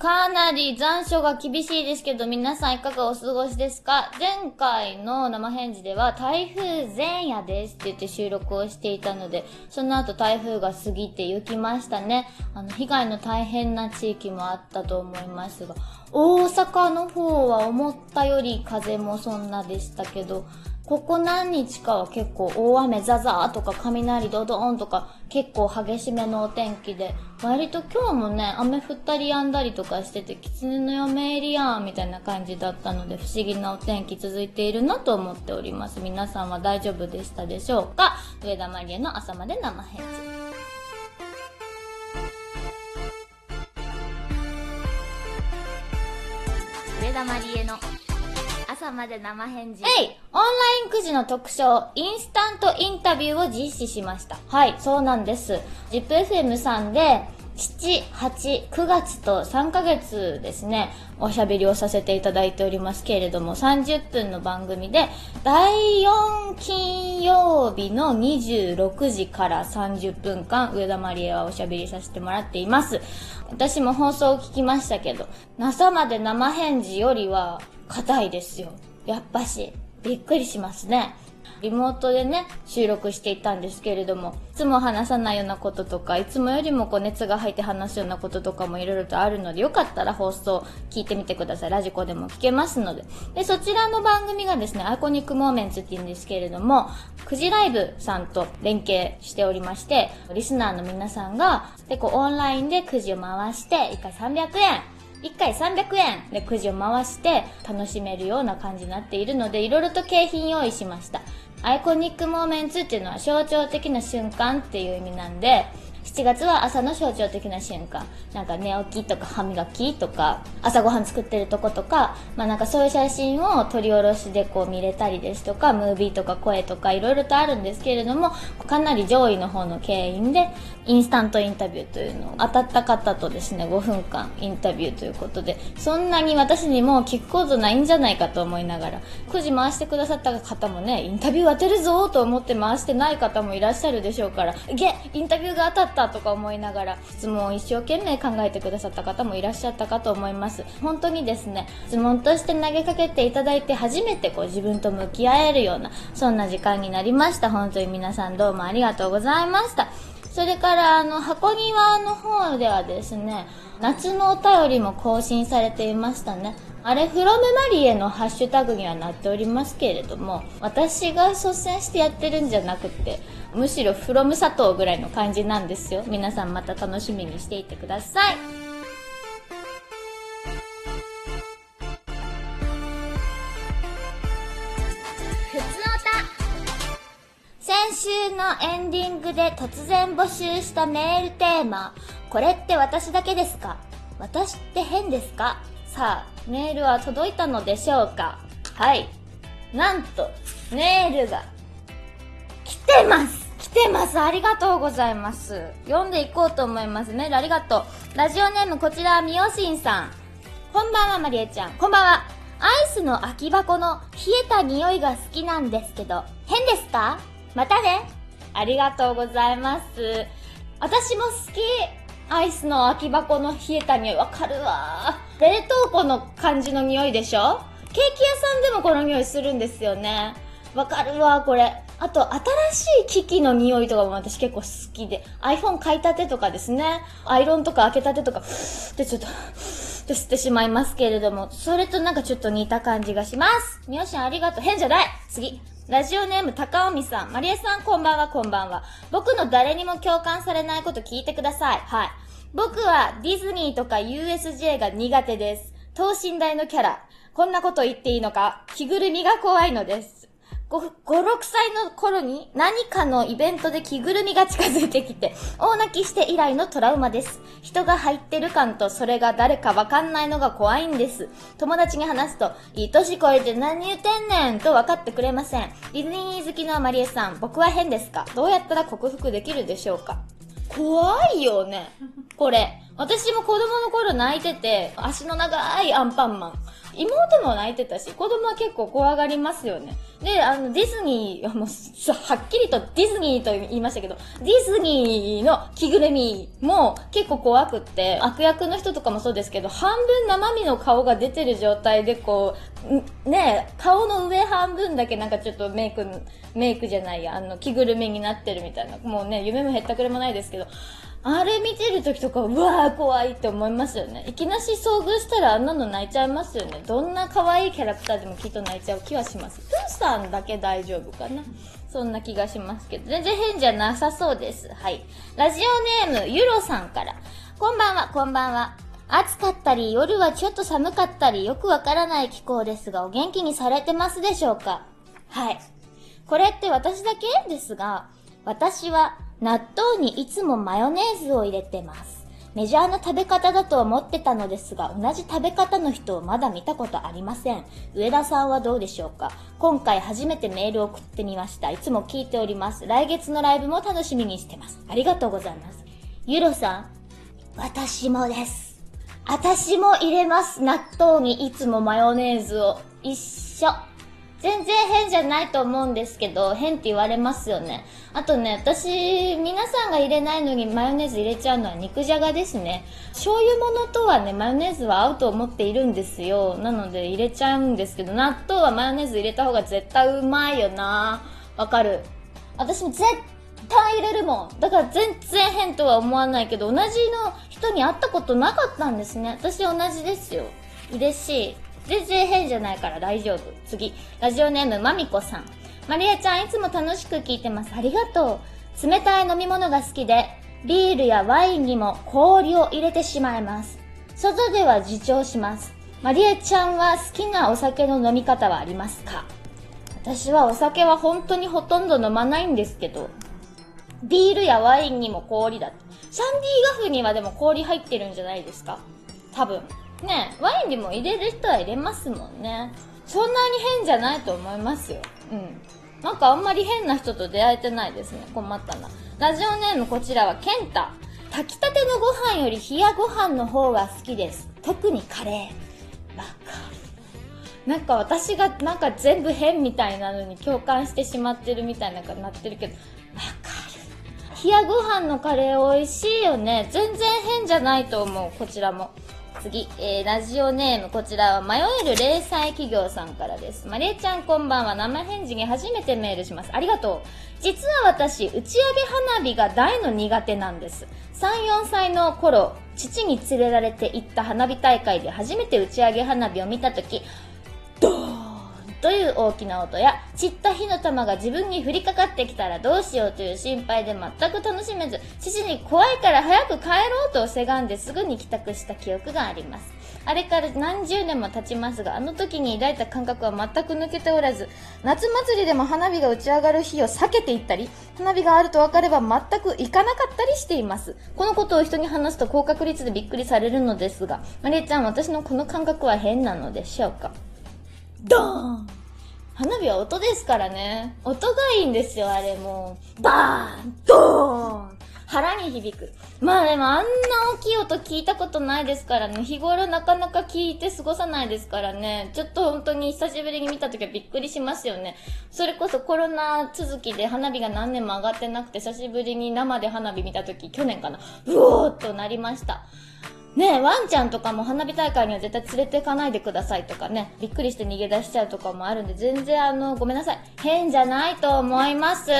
かなり残暑が厳しいですけど、皆さんいかがお過ごしですか？前回の生返事では台風前夜ですって言って収録をしていたので、その後台風が過ぎて雪ましたね。あの、被害の大変な地域もあったと思いますが、大阪の方は思ったより風もそんなでしたけど、ここ何日かは結構大雨ザザーとか雷ドドーンとか結構激しめのお天気で、割と今日もね、雨降ったり止んだりとかしてて、狐の嫁エリアンみたいな感じだったので、不思議なお天気続いているなと思っております。皆さんは大丈夫でしたでしょうか？上田まりえの朝まで生返事。上田まりえの朝まで生返事。えいオンラインくじの特賞、インスタントインタビューを実施しました。はい、そうなんです。ZIPFM さんで、7、8、9月と3ヶ月ですね、おしゃべりをさせていただいておりますけれども、30分の番組で、第4金曜日の26時から30分間、上田まりえはおしゃべりさせてもらっています。私も放送を聞きましたけど、NASA まで生返事よりは、硬いですよ。やっぱし、びっくりしますね。リモートでね、収録していたんですけれども、いつも話さないようなこととか、いつもよりもこう熱が入って話すようなこととかもいろいろとあるので、よかったら放送聞いてみてください。ラジコでも聞けますので。で、そちらの番組がですね、アイコニックモーメンツって言うんですけれども、くじライブさんと連携しておりまして、リスナーの皆さんが、で、こうオンラインでくじを回して、1回300円、1回300円でくじを回して楽しめるような感じになっているので、いろいろと景品用意しました。アイコニックモーメンツっていうのは象徴的な瞬間っていう意味なんで、7月は朝の象徴的な瞬間。なんか寝起きとか歯磨きとか、朝ごはん作ってるとことか、まあなんかそういう写真を撮り下ろしでこう見れたりですとか、ムービーとか声とかいろいろとあるんですけれども、かなり上位の方の経緯で、インスタントインタビューというのを当たった方とですね、5分間インタビューということで、そんなに私にも聞くことないんじゃないかと思いながら、9時回してくださった方もね、インタビュー当てるぞと思って回してない方もいらっしゃるでしょうから、げインタビューが当たったとか思いながら質問を一生懸命考えてくださった方もいらっしゃったかと思います。本当にですね質問として投げかけていただいて初めてこう自分と向き合えるようなそんな時間になりました。本当に皆さんどうもありがとうございました。それからあの箱庭の方ではですね夏のお便りも更新されていましたね。あれ、フロムマリエのハッシュタグにはなっておりますけれども、私が率先してやってるんじゃなくて、むしろフロム佐藤ぐらいの感じなんですよ。皆さんまた楽しみにしていてください。ふつおた先週のエンディングで突然募集したメールテーマ、これって私だけですか？私って変ですか？さあ、メールは届いたのでしょうか？はい。なんと、メールが、来てます来てますありがとうございます。読んでいこうと思います。メールありがとう。ラジオネームこちらはみよしんさん。こんばんは、まりえちゃん。こんばんは。アイスの空き箱の冷えた匂いが好きなんですけど、変ですか？またね。ありがとうございます。私も好き。アイスの空き箱の冷えた匂いわかるわ冷凍庫の感じの匂いでしょ？ケーキ屋さんでもこの匂いするんですよね。わかるわ、これ。あと、新しい機器の匂いとかも私結構好きで、iPhone 買いたてとかですね、アイロンとか開けたてとか、でちょっと、と吸ってしまいますけれども、それとなんかちょっと似た感じがします。みよしんありがとう。変じゃない次。ラジオネーム高尾美さん。マリエさんこんばんはこんばんは。僕の誰にも共感されないこと聞いてください。はい。僕はディズニーとか USJ が苦手です。等身大のキャラ。こんなこと言っていいのか？着ぐるみが怖いのです。5、5、6歳の頃に何かのイベントで着ぐるみが近づいてきて、大泣きして以来のトラウマです。人が入ってる感とそれが誰かわかんないのが怖いんです。友達に話すと、いい年こえて何言ってんねんと分かってくれません。ディズニー好きのマリエさん、僕は変ですか？どうやったら克服できるでしょうか？怖いよね。これ。私も子供の頃泣いてて、足の長いアンパンマン。妹も泣いてたし、子供は結構怖がりますよね。で、あの、ディズニー、もう、はっきりとディズニーと言いましたけど、ディズニーの着ぐるみも結構怖くって、悪役の人とかもそうですけど、半分生身の顔が出てる状態でこう、ね、顔の上半分だけなんかちょっとメイク、メイクじゃないや、あの、着ぐるみになってるみたいな。もうね、夢もへったくれもないですけど、あれ見てる時とか、うわー怖いって思いますよね。いきなし遭遇したらあんなの泣いちゃいますよね。どんな可愛いキャラクターでもきっと泣いちゃう気はします。プーさんだけ大丈夫かな。そんな気がしますけど、全然変じゃなさそうです。はい。ラジオネーム、ゆろさんから。こんばんは、こんばんは。暑かったり、夜はちょっと寒かったり、よくわからない気候ですが、お元気にされてますでしょうか？はい。これって私だけ？ですが、私は納豆にいつもマヨネーズを入れてます。メジャーな食べ方だと思ってたのですが、同じ食べ方の人をまだ見たことありません。上田さんはどうでしょうか？今回初めてメールを送ってみました。いつも聞いております。来月のライブも楽しみにしてます。ありがとうございます。ゆろさん、私もです。私も入れます。納豆にいつもマヨネーズを。一緒。全然変じゃないと思うんですけど、変って言われますよね。あとね、私、皆さんが入れないのにマヨネーズ入れちゃうのは肉じゃがですね。醤油物とはね、マヨネーズは合うと思っているんですよ。なので入れちゃうんですけど、納豆はマヨネーズ入れた方が絶対うまいよなわかる。私も絶対入れるもん。だから全然変とは思わないけど、同じの人に会ったことなかったんですね。私同じですよ。嬉しい。全然変じゃないから大丈夫。次。ラジオネームまみこさん。まりえちゃんいつも楽しく聞いてます。ありがとう。冷たい飲み物が好きで、ビールやワインにも氷を入れてしまいます。外では自重します。まりえちゃんは好きなお酒の飲み方はありますか？私はお酒は本当にほとんど飲まないんですけど、ビールやワインにも氷だって。シャンディガフにはでも氷入ってるんじゃないですか？多分。ねワインにも入れる人は入れますもんね。そんなに変じゃないと思いますよ。うん。なんかあんまり変な人と出会えてないですね。困ったな。ラジオネームこちらはケンタ。炊きたてのご飯より冷やご飯の方が好きです。特にカレー。わかる。なんか私がなんか全部変みたいなのに共感してしまってるみたいななってるけど、わかる。冷やご飯のカレー美味しいよね。全然変じゃないと思う、こちらも。次、えー、ラジオネーム、こちらは迷える零細企業さんからです。まりえちゃんこんばんは、生返事に初めてメールします。ありがとう。実は私、打ち上げ花火が大の苦手なんです。3、4歳の頃、父に連れられて行った花火大会で初めて打ち上げ花火を見たとき、という大きな音や、散った火の玉が自分に降りかかってきたらどうしようという心配で全く楽しめず、父に怖いから早く帰ろうとせがんですぐに帰宅した記憶があります。あれから何十年も経ちますが、あの時に抱いた感覚は全く抜けておらず、夏祭りでも花火が打ち上がる日を避けていったり、花火があると分かれば全く行かなかったりしています。このことを人に話すと高確率でびっくりされるのですが、マリエちゃん、私のこの感覚は変なのでしょうか？ドーン花火は音ですからね。音がいいんですよ、あれもう。バーンドーン腹に響く。まあでもあんな大きい音聞いたことないですからね。日頃なかなか聞いて過ごさないですからね。ちょっと本当に久しぶりに見た時はびっくりしますよね。それこそコロナ続きで花火が何年も上がってなくて久しぶりに生で花火見た時、去年かな。うおーっとなりました。ね、ワンちゃんとかも花火大会には絶対連れてかないでくださいとかね、びっくりして逃げ出しちゃうとかもあるんで、全然あの、ごめんなさい。変じゃないと思います。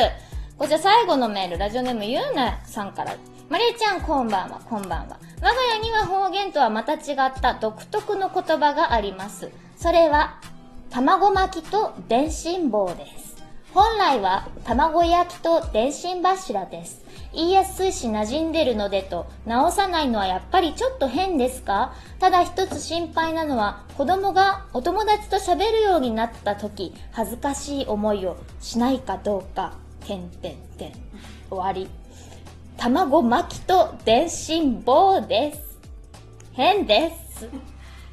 こちら最後のメール、ラジオネームゆうなさんから。まりえちゃん、こんばんは、こんばんは。我が家には方言とはまた違った独特の言葉があります。それは、卵巻きと電信棒です。本来は卵焼きと電信柱です。言いやすいし馴染んでるのでと直さないのはやっぱりちょっと変ですか？ただ一つ心配なのは子供がお友達と喋るようになった時恥ずかしい思いをしないかどうか。てんてんてん。終わり。卵巻きと電信棒です。変です。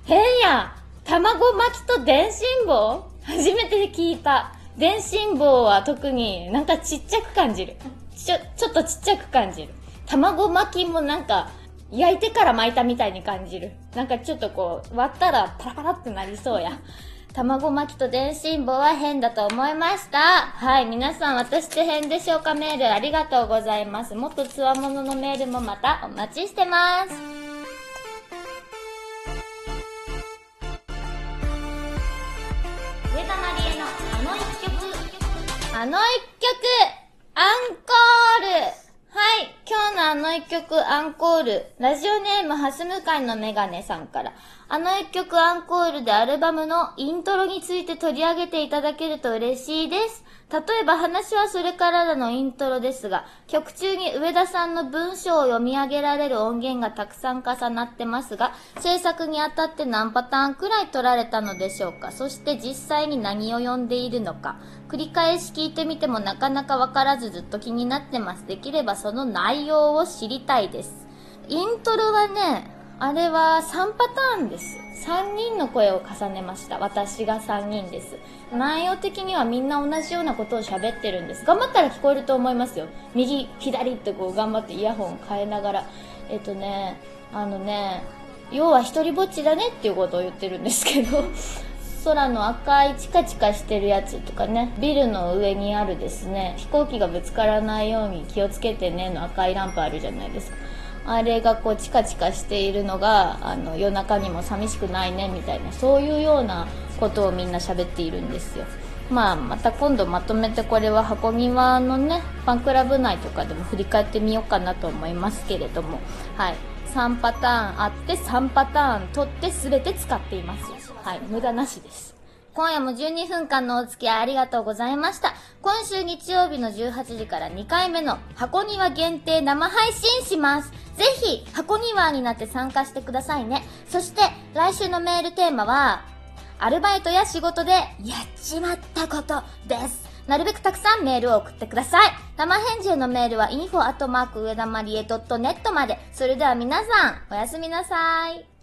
変や卵巻きと電信棒？初めて聞いた。電信棒は特になんかちっちゃく感じる。ちょ、ちょっとちっちゃく感じる。卵巻きもなんか、焼いてから巻いたみたいに感じる。なんかちょっとこう、割ったらパラパラってなりそうや。卵巻きと電信棒は変だと思いました。はい、皆さん私って変でしょうか？メールありがとうございます。もっとつわもののメールもまたお待ちしてます。上田まりえのあの一曲、あの一曲、アンコールはい。今日のあの一曲アンコール。ラジオネームハス向かいのメガネさんから。あの一曲アンコールでアルバムのイントロについて取り上げていただけると嬉しいです。例えば話はそれからだのイントロですが、曲中に上田さんの文章を読み上げられる音源がたくさん重なってますが、制作にあたって何パターンくらい取られたのでしょうかそして実際に何を読んでいるのか繰り返し聞いてみてもなかなかわからずずっと気になってます。できればその内容を知りたいです。イントロはね、あれは3パターンです。3人の声を重ねました。私が3人です。内容的にはみんな同じようなことを喋ってるんです。頑張ったら聞こえると思いますよ。右、左ってこう頑張ってイヤホン変えながら。えっとね、あのね、要は一人ぼっちだねっていうことを言ってるんですけど、空の赤いチカチカしてるやつとかね、ビルの上にあるですね、飛行機がぶつからないように気をつけてねの赤いランプあるじゃないですか。あれがこうチカチカしているのがあの夜中にも寂しくないねみたいなそういうようなことをみんな喋っているんですよ。まあまた今度まとめてこれは箱庭のねファンクラブ内とかでも振り返ってみようかなと思いますけれども。はい。3パターンあって3パターン取って全て使っています。はい。無駄なしです。今夜も12分間のお付き合いありがとうございました。今週日曜日の18時から2回目の箱庭限定生配信します。ぜひ、箱庭になって参加してくださいね。そして、来週のメールテーマは、アルバイトや仕事でやっちまったことです。なるべくたくさんメールを送ってください。生返事へのメールは info アットマーク上田まりえ .net まで。それでは皆さん、おやすみなさい。